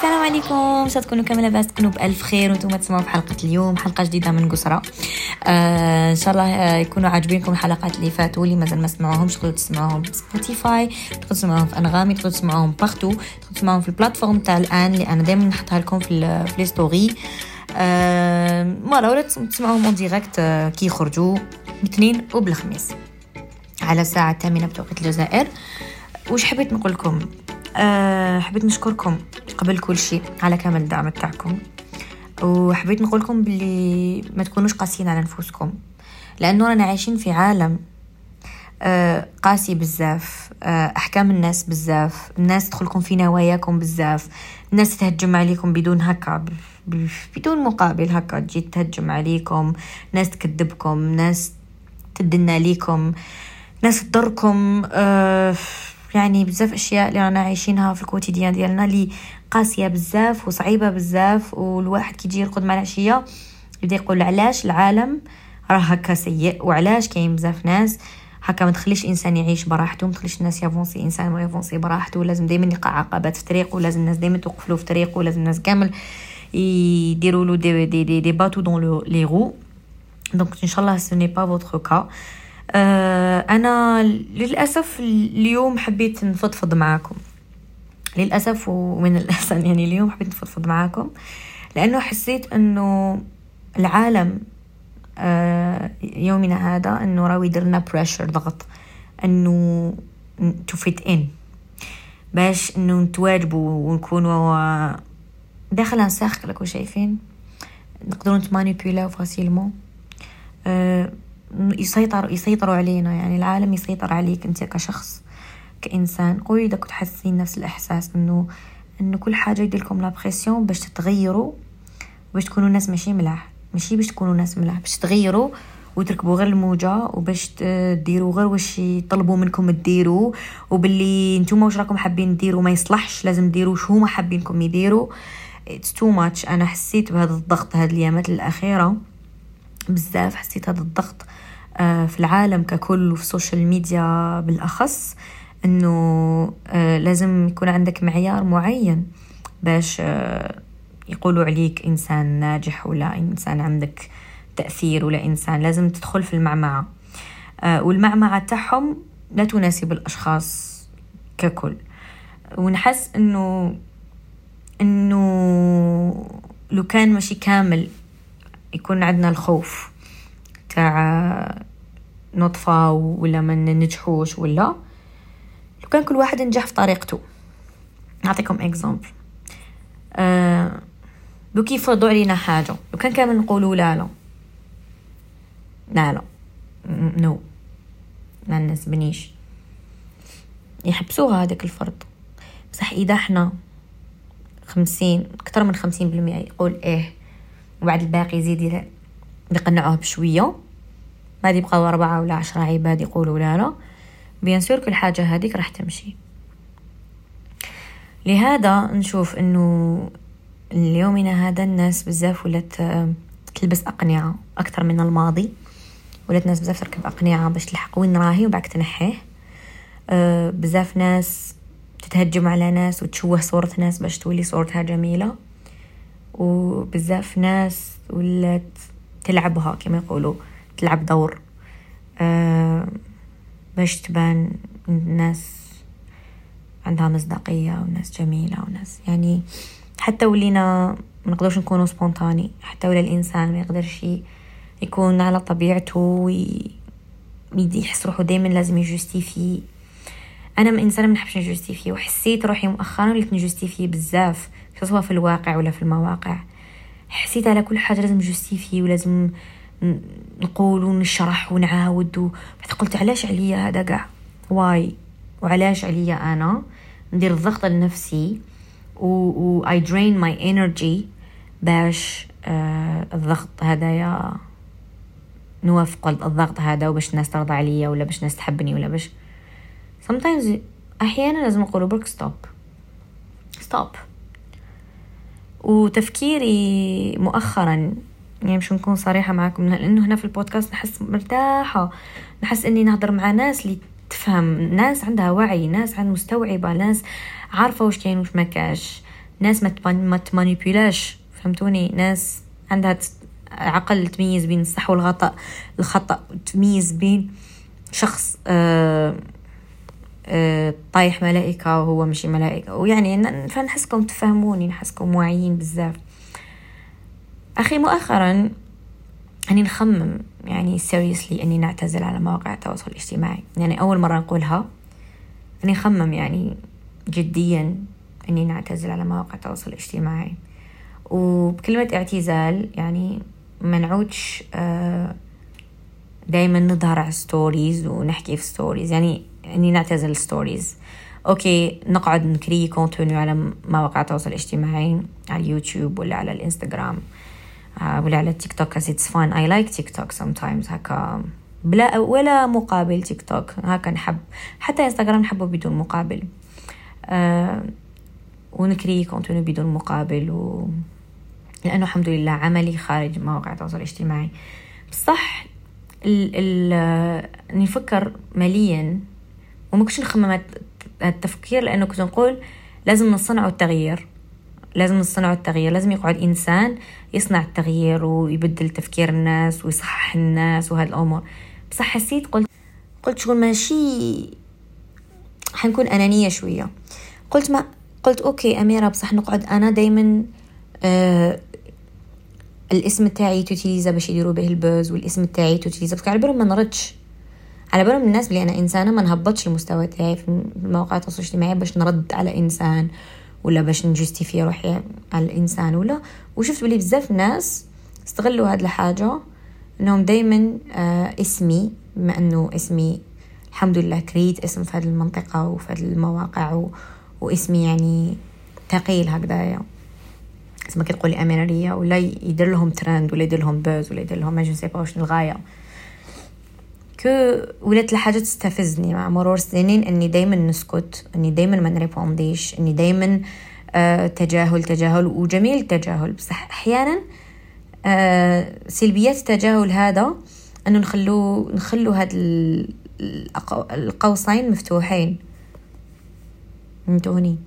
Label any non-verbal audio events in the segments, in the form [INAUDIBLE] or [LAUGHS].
السلام عليكم. شاء تكونوا كامل لاباس تكونوا بألف خير. وأنتم تسمعوا في حلقة اليوم حلقة جديدة من قسرة آه إن شاء الله آه، يكونوا عاجبينكم الحلقات اللي فاتوا اللي مازال ما سمعوهمش تقدروا تسمعوهم في Spotify تقدروا تسمعوهم في أنغامي تقدروا تسمعوهم partout تقدروا تسمعوهم في ال plateforme تاع الآن اللي أنا دائما نحطها لكم في les stories آه ولا ولا تسمعوهم en direct آه كي يخرجوا الاثنين وبالخميس على الساعة الثامنة بتوقيت الجزائر. وش حبيت نقول لكم؟ أه حبيت نشكركم قبل كل شيء على كامل الدعم تاعكم وحبيت نقول لكم باللي ما تكونوش قاسيين على نفوسكم لأنه رانا عايشين في عالم أه قاسي بزاف أه أحكام الناس بزاف الناس تدخلكم في نواياكم بزاف الناس تهجم عليكم بدون هكا بدون مقابل هكا تجي تهجم عليكم ناس تكذبكم ناس تدنا ليكم ناس تضركم أه يعني بزاف أشياء اللي رانا عايشينها في الكوتيديان ديالنا اللي قاسية بزاف وصعيبة بزاف والواحد كي يجي يرقد مع العشية يبدا يقول علاش العالم راه هكا سيء وعلاش كاين بزاف ناس هكا ما تخليش إنسان يعيش براحته ما تخليش الناس يافونسي إنسان ما يافونسي براحته لازم دائما يلقى عقبات في طريقه لازم الناس دائما توقف له في طريقه لازم الناس كامل يديروا له des des des, des bâtons dans les roues donc إن شاء الله ce n'est pas votre cas آه، أنا للأسف اليوم حبيت نفضفض معاكم. للأسف ومن الأحسن يعني اليوم حبيت نفضفض معاكم لأنه حسيت إنه العالم آه، يومنا هذا إنه راوي يديرنا pressure ضغط إنه to fit in باش إنه نتواجبوا ونكونوا داخل نساخ لكم شايفين نقدروا نتمانيبيولاو facilement أه يسيطر يسيطروا علينا. يعني العالم يسيطر عليك أنت كشخص كإنسان. قولي إذا كنت حاسين نفس الإحساس انه إنه كل حاجة يديركم la pression باش تتغيروا باش تكونوا ناس ماشي ملاح. ماشي باش تكونوا ناس ملاح باش تغيروا وتركبوا غير الموجة وباش تديروا غير واش يطلبوا منكم تديروا وباللي نتوما واش راكم حابين ديروا ما يصلحش لازم ديروا شو هما حابينكم يديروا. it's too much أنا حسيت بهذا الضغط هذه الأيامات الأخيرة بزاف حسيت هذا الضغط في العالم ككل وفي ال social media بالأخص أنه آه، لازم يكون عندك معيار معين باش آه، يقولوا عليك إنسان ناجح ولا إنسان عندك تأثير ولا إنسان لازم تدخل في المعمعة. والمعمعة تاعهم لا تناسب الأشخاص ككل. ونحس إنه إنه لو كان ماشي كامل يكون عندنا الخوف. تاع نطفة ولا ما ننجحوش ولا لو كان كل واحد نجح في طريقته. نعطيكم اكزامبل أه لو كيف يفرضوا علينا حاجة. لو كان كامل نقولوا لا لا. لا لا. non ما نسبنيش. يحبسوها هذاك الفرض بصح إذا إحنا خمسين أكثر من خمسين بالمئة يقول إيه وبعد الباقي يزيد يقنعوه بشوية. ما يبقاو أربعة ولا عشرة عباد يقولوا لا bien sûr كل حاجة هذيك راح تمشي. لهذا نشوف إنه اليومنا هذا الناس بزاف ولات تلبس أقنعة أكثر من الماضي. ولات ناس بزاف تركب أقنعة باش تلحق وين راهي وبعد تنحيه. أه بزاف ناس تتهجم على ناس وتشوه صورة ناس باش تولي صورتها جميلة. وبزاف ناس ولات تلعبها كما يقولوا تلعب دور. آه باش تبان الناس عندها مصداقية وناس جميلة وناس يعني حتى ولينا ما نقدرش نكونوا spontanés حتى ولا الإنسان ما يقدرش يكون على طبيعته ويدي يحس روحه دايما لازم ي justifier. أنا من انسانه ما نحبش ن justifier وحسيت روحي مؤخرا وليت ن justifier بزاف سواء في الواقع ولا في المواقع. حسيت على كل حاجة لازم ن justifier ولازم نقول ونشرح ونعاود بعد قلت علاش عليا هذا قاع why. وعلاش عليا أنا؟ ندير الضغط النفسي و I drain my energy باش آه الضغط هذايا نوافق الضغط هذا وباش الناس ترضى عليا ولا باش الناس تحبني ولا باش. Sometimes أحيانا لازم نقول برك stop stop وتفكيري مؤخرا يعني مش نكون صريحة معكم لأنه هنا في البودكاست نحس مرتاحة. نحس إني نهضر مع ناس اللي تفهم ناس عندها وعي ناس عندها مستوعبة ناس عارفة وش كاين وش ما كاش ناس ما تمانيبيولاش فهمتوني؟ ناس عندها عقل تميز بين الصح والخطأ الخطأ تميز بين شخص آه طايح ملائكة وهو مش ملائكة. ويعني فنحسكم تفهموني نحسكم واعيين بزاف. أخي مؤخرا أني نخمم يعني seriously أني نعتزل على مواقع التواصل الاجتماعي. يعني أول مرة نقولها أني خمم يعني جديا أني نعتزل على مواقع التواصل الاجتماعي. وبكلمة اعتزال يعني ما نعودش آه، دايما نظهر على stories ونحكي في stories يعني اني نعتزل stories okay نقعد ن créer contenu على مواقع التواصل الاجتماعي على اليوتيوب ولا على الانستغرام آه، ولا على التيك توك it's fun I like تيك توك sometimes هكا بلا ولا مقابل تيك توك هكا نحب حتى انستغرام نحبه بدون مقابل. آه ون créer contenu بدون مقابل و... لأنه الحمد لله عملي خارج مواقع التواصل الاجتماعي. بصح ال ال نفكر مليا وما كنتش نخمم التفكير لأنه كنت نقول لازم نصنع التغيير. لازم نصنع التغيير. لازم يقعد إنسان يصنع التغيير ويبدل تفكير الناس ويصحح الناس وهذه الأمور. بصح حسيت قلت قلت شغل ماشي حنكون أنانية شوية. قلت ما قلت okay أميرة بصح نقعد أنا دايما آه الاسم تاعي ت utilisé باش يديروا به ال buzz والاسم تاعي ت utilisé بس على ما نردش. على بالهم الناس بلي أنا إنسانة ما نهبطش المستوى تاعي في مواقع التواصل الاجتماعي باش نرد على إنسان ولا باش ن justifier روحي على الإنسان ولا. وشفت بلي بزاف ناس استغلوا هاد الحاجة إنهم دايما آه اسمي بما إنه اسمي الحمد لله كريت اسم في هذه المنطقة وفي هذه المواقع و... واسمي يعني ثقيل هكذايا. زي ما كتقولي أميرة ولا يدير لهم ترند ولا يدير لهم buzz ولا يدير لهم mais c'est pas شنو الغايه كو ولات الحاجة تستفزني مع مرور السنين إني دايما نسكت إني دايما ما نريبونديش إني دايما آه تجاهل تجاهل وجميل التجاهل بصح أحيانا آه سلبيات التجاهل هذا أنه نخلو نخلو هاد القوسين مفتوحين. فهمتوني؟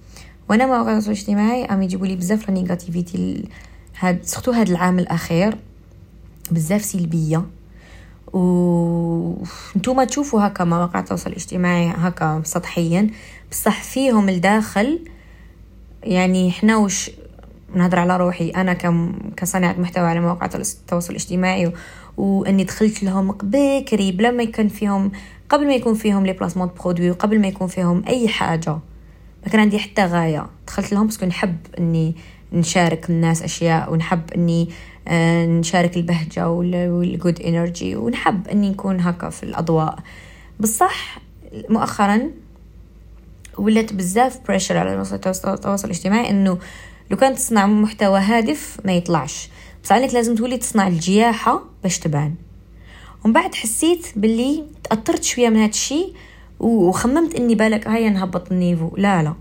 وأنا مواقع التواصل الاجتماعي عم يجيبوا لي بزاف negativity هاد surtout هاد العام الأخير بزاف سلبية. و نتوما تشوفوا هكا مواقع التواصل الاجتماعي هكا سطحيا. بصح فيهم الداخل يعني حنا وش نهضر على روحي أنا كم كصانعة محتوى على مواقع التواصل الاجتماعي و... وأني دخلت لهم بكري بلا ما يكون فيهم قبل ما يكون فيهم لي بلاسمون برودوي وقبل ما يكون فيهم أي حاجة. ما كان عندي حتى غاية. دخلت لهم بس نحب أني نشارك الناس أشياء ونحب أني نشارك البهجة وال good energy ونحب اني نكون هكا في الأضواء. بصح مؤخرا ولات بزاف pressure على التواصل الاجتماعي إنه لو كان تصنع محتوى هادف ما يطلعش. بس عليك لازم تولي تصنع الجياحة باش تبان. ومن بعد حسيت باللي تأثرت شوية من هاد الشي وخممت إني بالك هيا نهبط ال niveau. لا لا.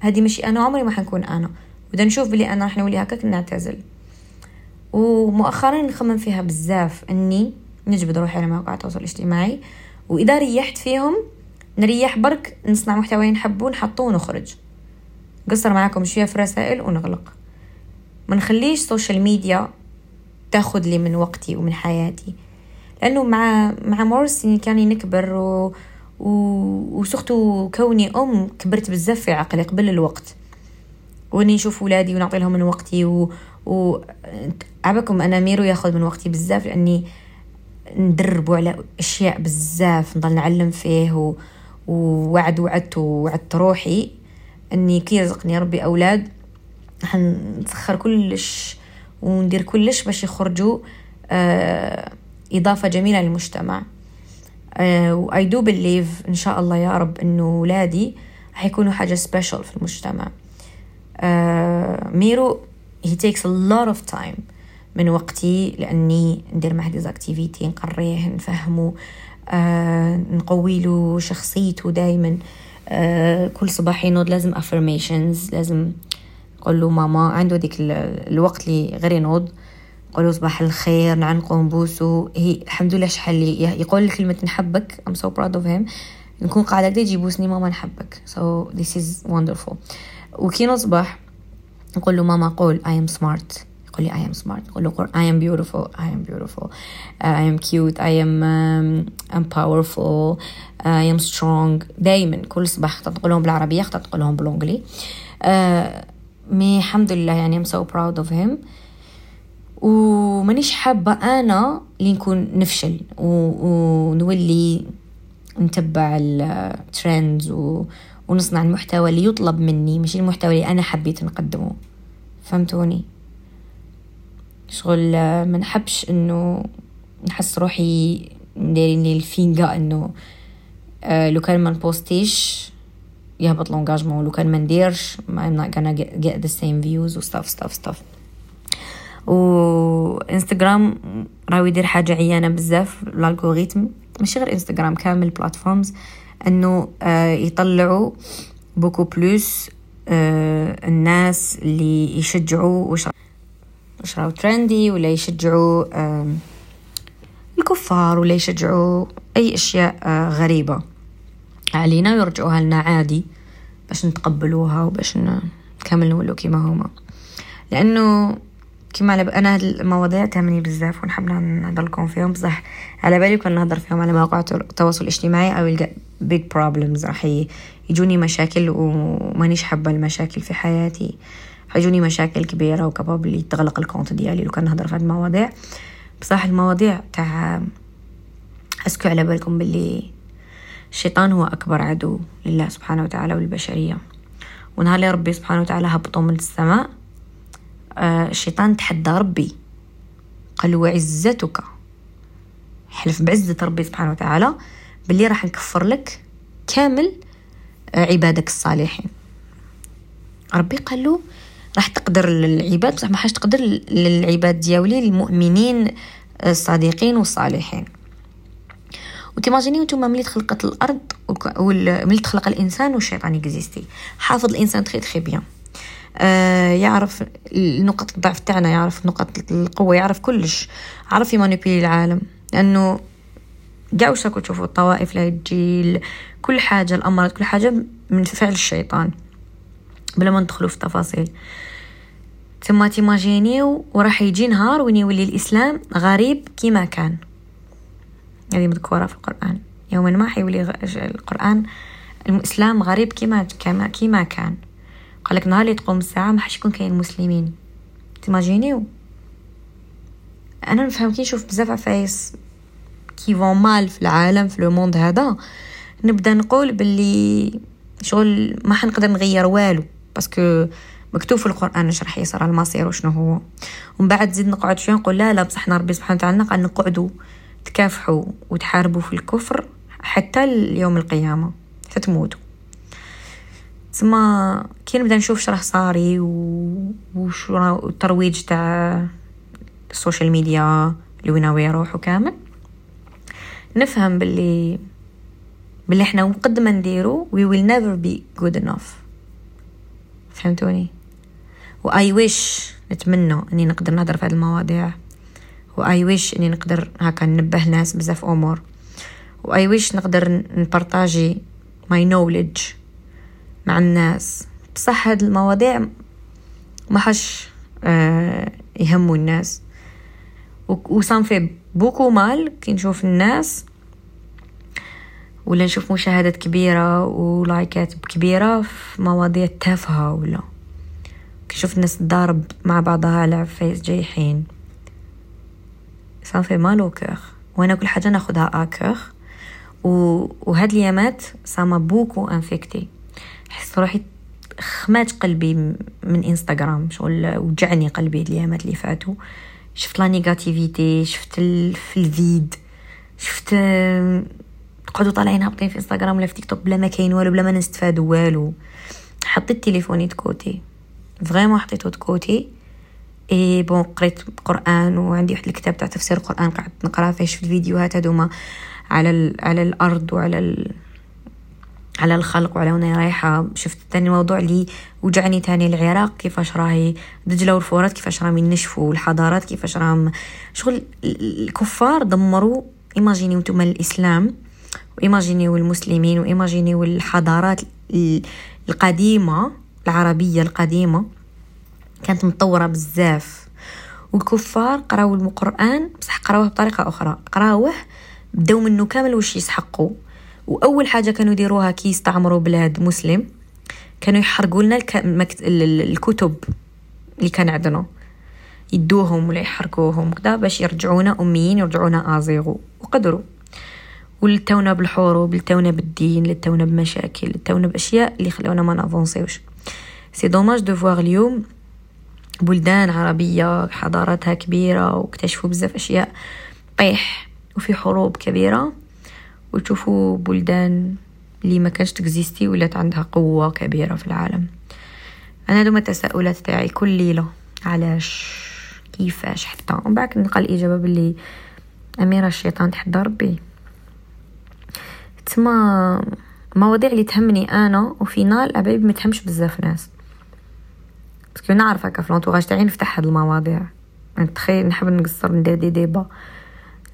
هذه ماشي أنا عمري ما حنكون أنا. ودا نشوف بلي أنا راح نولي هكاك نعتزل. ومؤخرا نخمم فيها بزاف أني نجبد روحي على مواقع التواصل الاجتماعي وإذا ريحت فيهم نريح برك نصنع محتوى نحبه نحطه ونخرج. قصر معاكم شوية في الرسائل ونغلق. ما نخليش social media تاخذ لي من وقتي ومن حياتي. لأنه مع مع مرور السنين كان نكبر و... و... وسختو كوني أم كبرت بزاف في عقلي قبل الوقت. وأني نشوف ولادي ونعطي لهم من وقتي و, و... عبكم أنا ميرو يأخذ من وقتي بزاف لأني ندربو على أشياء بزاف نضل نعلم فيه و... ووعد وعدت ووعدت روحي أني كي يرزقني ربي أولاد حنسخر كلش وندير كلش باش يخرجوا آه إضافة جميلة للمجتمع. و I do believe إن شاء الله يا رب انه ولادي حيكونوا حاجة special في المجتمع. آه ميرو he takes a lot of time. من وقتي لأني ندير معه des activités نقريه نفهمه آه نقوي له شخصيته دايما. آه كل صباح ينوض لازم affirmations لازم نقول له ماما عنده ديك الوقت اللي غير ينوض. نقول صباح الخير نعنقو نبوسو هي الحمد لله شحال يقول كلمة نحبك. I'm so proud of him. نكون قاعدة كده يجي يبوسني ماما نحبك. So this is wonderful. وكي نصبح نقول له ماما قول I am smart. يقول لي I am smart. نقول له I am beautiful. I am beautiful. Uh, I am cute. I am um, I'm powerful. Uh, I am strong. دايما كل صباح تقولهم بالعربية اختار تقولهم بالانجلي uh, مي الحمد لله يعني I'm so proud of him. ومانيش حابة أنا اللي نكون نفشل ونولي نتبع الترندز ونصنع المحتوى اللي يطلب مني مش المحتوى اللي أنا حبيت نقدمه. فهمتوني؟ شغل ما نحبش إنه نحس روحي دايرين لي الفينقا إنه آه لو كان ما نبوستيش يهبط l'engagement لو كان ما نديرش I'm not gonna get, get the same views و stuff stuff stuff. و انستغرام راهو يدير حاجة عيانة بزاف ال algorithme. ماشي غير انستغرام كامل platforms إنه آه يطلعوا beaucoup plus آه الناس اللي يشجعوا وش راهو trendy ولا يشجعوا الكفار ولا يشجعوا أي أشياء آه، غريبة. علينا ويرجعوها لنا عادي باش نتقبلوها وباش نكمل نولو كيما هما. لأنه كيما على أنا هاد المواضيع تهمني بزاف ونحب نهضر لكم فيهم. بصح على بالي كون نهضر فيهم على مواقع التواصل الاجتماعي I will get big problems راح يجوني مشاكل ومانيش حابة المشاكل في حياتي. حيجوني مشاكل كبيرة و capable يتغلق ال compte ديالي. لو كان نهضر في هاد المواضيع بصح المواضيع تاع أسكو على بالكم باللي الشيطان هو أكبر عدو لله سبحانه وتعالى والبشرية ونهار اللي ربي سبحانه وتعالى هبطوا من السماء آه الشيطان تحدى ربي. قال وعزتك. حلف بعزة ربي سبحانه وتعالى باللي راح نكفر لك كامل آه عبادك الصالحين. ربي قال له راح تقدر للعباد بصح ما حاش تقدر للعباد دياولي المؤمنين الصادقين والصالحين. وتيماجينيو نتوما ملي تخلقت الأرض ملي تخلق الإنسان والشيطان existait حافظ الإنسان très très bien آه يعرف نقط الضعف تاعنا يعرف نقط القوة يعرف كلش. عرف يمانيبيلي العالم. لأنه قاع وش راكو تشوفوا الطوائف تجي كل حاجة الأمراض كل حاجة من فعل الشيطان. بلا ما ندخلو في التفاصيل. ثم تيماجينيو وراح يجي نهار وين يولي الإسلام غريب كيما كان. هذه مذكورة في القرآن. يوما ما حيولي القرآن الإسلام غريب كيما كما كيما كان. قال لك نهار اللي تقوم الساعة ما حش يكون كاين مسلمين تيماجينيو؟ أنا نفهم كي نشوف بزاف عفايس qui font mal في العالم في le monde هذا. نبدأ نقول باللي شغل ما حنقدر نغير والو. parce que مكتوب في القرآن اش راح يصير المصير وشنو هو. ومن بعد زيد نقعد شوية نقول لا لا بصح ربي سبحانه وتعالى قال نقعدوا تكافحوا وتحاربوا في الكفر حتى اليوم القيامة. حتى تموتوا ثم كي نبدأ نشوف شرح صاري و... وشو الترويج تاع ال social media اللي وين يروحوا كامل. نفهم باللي باللي إحنا قد ما نديرو we will never be good enough. فهمتوني؟ و I wish نتمنى إني نقدر نهضر في هذه المواضيع. و I wish إني نقدر هكا ننبه ناس بزاف أمور. و I wish نقدر نبارطاجي my knowledge مع الناس. بصح هاد المواضيع ما حش آه يهموا الناس. و ça me fait beaucoup mal كي نشوف الناس ولا نشوف مشاهدات كبيرة ولايكات كبيرة في مواضيع تافهة ولا. كنشوف الناس تضارب مع بعضها على فيس جايحين. ça fait mal au cœur وأنا كل حاجة ناخدها à cœur و... وهاد اليامات ça m'a beaucoup affectée حس روحي خمات قلبي من انستغرام شغل وجعني قلبي اليامات اللي فاتوا. شفت la négativité شفت ال... في ال feed. شفت تقعدوا طالعين هابطين في انستغرام ولا في تيك توك بلا ما كاين والو بلا ما نستفادوا والو. حطيت تليفوني de côté vraiment حطيته de côté et bon قريت قرآن وعندي واحد الكتاب تاع تفسير القرآن قعدت نقرأ فيه شفت الفيديوهات هذوما على على الأرض وعلى ال... على الخلق وعلى وين رايحة. شفت تاني الموضوع اللي وجعني تاني العراق كيفاش راهي دجلة والفرات كيفاش راهم ينشفوا والحضارات كيفاش راهم شغل الكفار دمروا imaginez وأنتم الإسلام. وايماجينيو المسلمين وايماجينيو الحضارات القديمة العربية القديمة كانت متطورة بزاف. والكفار قراو القرآن بصح قراوه بطريقة أخرى. قراوه بداو منه كامل وش يسحقوا وأول حاجة كانوا يديروها كي يستعمروا بلاد مسلم كانوا يحرقوا لنا الكتب اللي كان عندنا. يدوهم ولا يحرقوهم كذا باش يرجعونا أميين يرجعونا أزيغو. وقدروا ولتونا بالحروب لتونا بالدين لتونا بمشاكل لتونا بأشياء اللي خلونا ما نأفونسيوش. c'est dommage de voir اليوم بلدان عربية حضاراتها كبيرة واكتشفوا بزاف أشياء طيح وفي حروب كبيرة. وتشوفوا بلدان اللي ما كانش تكزيستي ولات عندها قوة كبيرة في العالم. أنا هذوما التساؤلات تاعي كل ليلة علاش كيفاش حتى ومن بعد نلقى الإجابة باللي أميرة الشيطان تحدى ربي. تما المواضيع اللي تهمني أنا au final eh ben ما تهمش بزاف ناس. parce que نعرف هكا في l'entourage تاعي نفتح هاد المواضيع. نتخيل نحب نقصر ندير دي ديبا.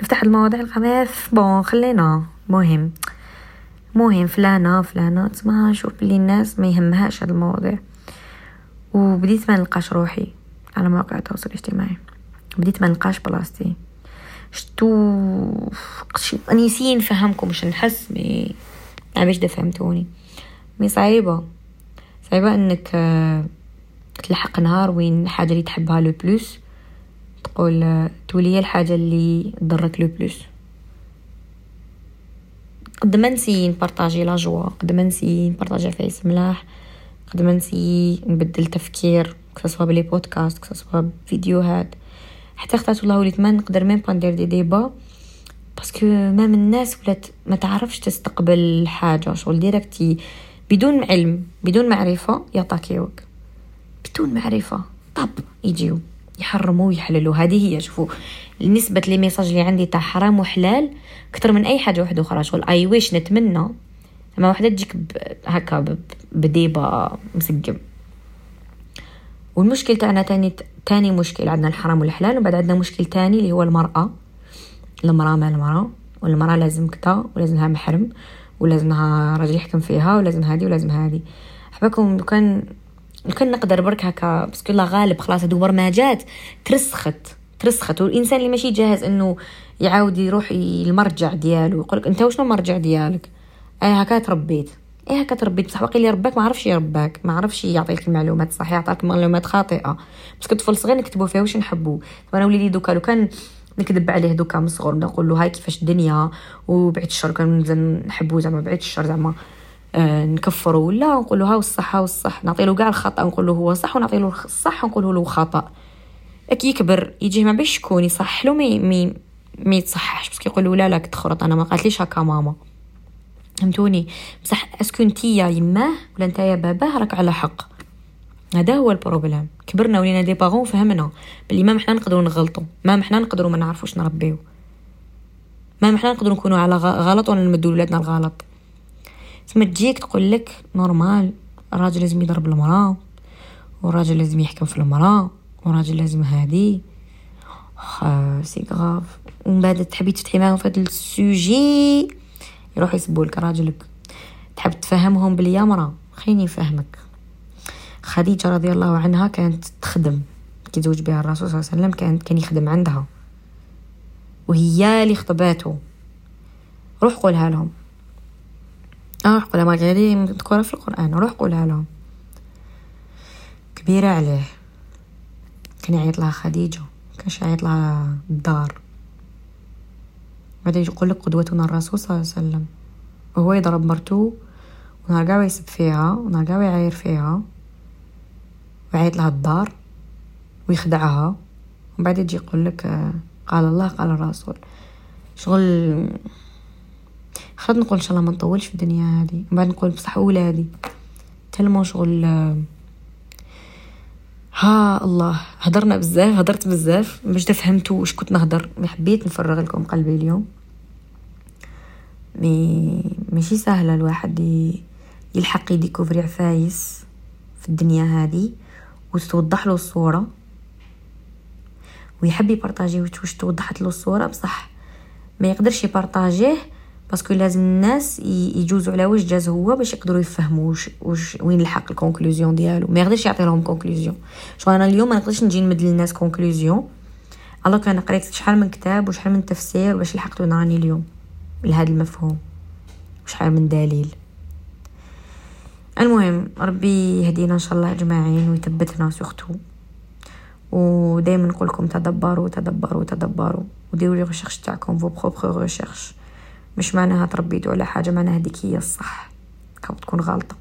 نفتح المواضيع الخماس bon خلينا. مهم. مهم. فلانة فلانة تسمى نشوف بلي الناس ما يهمهاش هاد المواضيع. وبديت ما نلقاش روحي على مواقع التواصل الاجتماعي. بديت ما نلقاش بلاصتي. شتو نسي نفهمكم مش نحس مي عباش دا فهمتوني مي صعيبة. صعيبة إنك آه، تلحق نهار وين الحاجة اللي تحبها لو بلوس تقول آه، تولي الحاجة اللي ضرك لو بلوس. قد ما نسي نبارطاجي لا جوا قد ما نسي نبارطاجي عفايس ملاح قد ما نسي نبدل تفكير كسوا بلي بودكاست كسوا فيديوهات حتى اختارت والله وليت ما نقدر même pas ندير des débats. parce que ما من الناس ولات ما تعرفش تستقبل حاجة شغل directement بدون علم بدون معرفة يعطاكيوك بدون معرفة. طب يجيو يحرموا ويحللوا هذه هي شوفوا. نسبة لي message اللي عندي تاع حرام وحلال كتر من أي حاجة واحدة أخرى. شغل اي ويش نتمنى. لما وحدة تجيك هكا ب débat مسقم. والمشكل تاعنا تاني تاني مشكل عندنا الحرام والحلال وبعد عندنا مشكل تاني اللي هو المرأة. المرأة مع المرأة والمرأة لازم كتا ولازمها محرم ولازمها راجل يحكم فيها ولازم هادي ولازم هادي حباكم لو كان لو كان نقدر برك هكا parce que الله غالب خلاص هادو برمجات ترسخت ترسخت. والإنسان اللي ماشي جاهز إنه يعاود يروح المرجع ديالو يقولك أنت وشنو المرجع ديالك؟ اي هكا تربيت. اي هكا تربيت بصح؟ باقي اللي رباك ما عرفش يرباك ما عرفش يعطيك المعلومات الصحيحة يعطيك معلومات خاطئة. parce que الطفل صغير نكتبوا فيه واش نحبو. أنا وليدي دوكا لو كان نكذب عليه دوكا من الصغر نقول له هاي كيفاش الدنيا وبعد الشر كان نحبو زعما بعد الشر زعما آه نكفرو ولا نقول له ها الصح ها الصح. نعطي له كاع الخطأ نقول له هو صح ونعطي له الصح ونقول له خطا كي يكبر يجي ما باش شكون يصح له مي مي ما يتصححش. بس كيقول لا لا كتخرط أنا ما قالتليش هكا ماما. فهمتوني؟ بصح est-ce que نتيا يماه ولا نتايا باباه راك على حق. هذا هو ال problème. كبرنا ولينا des parents فهمنا. بلي ما محنا نقدروا نغلطوا ما محنا نقدروا ما نعرفوش نربيو. ما محنا نقدروا نكونوا على غلط ولا نمدوا ولادنا الغلط. تما تجيك تقول لك normal. الراجل لازم يضرب المرأة. والراجل لازم يحكم في المرأة. والراجل لازم هادي. c'est grave. ومن بعد تحبي تفتحي معاهم في هذا السوجي. يروح يسبولك راجلك تحب تفهمهم بلي مرا خليني نفهمك خديجة رضي الله عنها كانت تخدم. كي زوج بها الرسول صلى الله عليه وسلم كان كان يخدم عندها. وهي اللي خطباته روح قولها لهم. آه روح قولها. ما غيري مذكورة في القرآن. روح قولها لهم. كبيرة عليه. كان يعيط لها خديجة. كانش يعيط لها الدار. بعدين يقول لك قدوتنا الرسول صلى الله عليه وسلم. وهو يضرب مرتو ونهار قاع يسب فيها ونهار قاع يعاير فيها ويعيط لها الدار ويخدعها. ومن بعد يجي يقول لك قال الله قال الرسول. شغل خلط نقول إن شاء الله ما نطولش في الدنيا هذه. ومن بعد نقول بصح ولادي تلمو شغل ها الله هضرنا بزاف هضرت بزاف باش تفهمتوا واش كنت نهضر. حبيت نفرغ لكم قلبي اليوم. مي ماشي سهله الواحد يلحق يديكوفري عفايس في الدنيا هذه وتوضح له الصورة. ويحب يبارطاجي واش توضحت له الصورة بصح ما يقدرش يبارطاجيه parce que لازم الناس يجوزوا على واش جاز هو باش يقدروا يفهموا واش, وين لحق ال conclusion ديالو. ما يقدرش يعطي لهم conclusion شغل أنا اليوم ما نقدرش نجي نمد للناس conclusion الله كان قريت شحال من كتاب وشحال من تفسير باش لحقت وين راني اليوم. لهذا المفهوم. وشحال من دليل. المهم ربي يهدينا إن شاء الله أجمعين ويثبتنا surtout ودائما نقول لكم تدبروا تدبروا تدبروا. وديروا لي recherches تاعكم vos propres recherches مش معناها تربيتوا على حاجة معناها هذيك هي الصح. كاو تكون غلطة.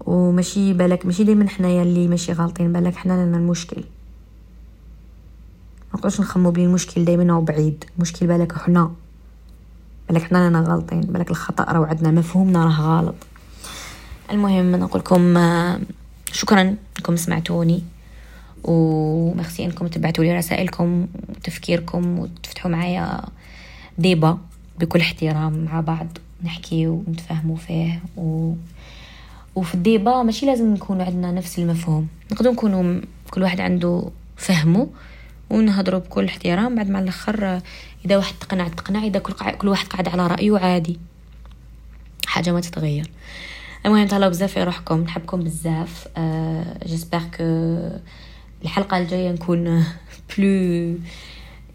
وماشي بالك ماشي دائما حنايا؟ اللي ماشي غالطين بالك حنا لنا المشكل. ما نقدرش نخمو بلي المشكل دائما هو بعيد. المشكل بالك حنا. بالك حنا لنا غالطين بالك الخطأ راه عندنا مفهومنا راه غلط. المهم نقول لكم آه، شكرا انكم سمعتوني. وميرسي أنكم تبعتوا لي رسائلكم وتفكيركم وتفتحوا معايا ديبا بكل احترام مع بعض نحكي ونتفاهموا فيه و... وفي الديبا ماشي لازم نكون عندنا نفس المفهوم. نقدر نكونوا كل واحد عنده فهمه ونهضروا بكل احترام بعد مع الأخر إذا واحد تقنع تقنع إذا كل, كل واحد قاعد على رأيه عادي. حاجة ما تتغير. المهم تهلاو بزاف في روحكم. نحبكم بزاف. أه j'espère que الحلقة الجاية نكون [LAUGHS] plus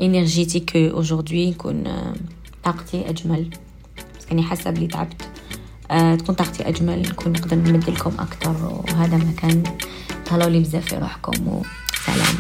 énergétique aujourd'hui نكون طاقتي أجمل. يعني حاسه بلي تعبت. أه تكون طاقتي أجمل نكون نقدر نمد لكم أكثر وهذا ما كان تهلاو لي بزاف في روحكم وسلام.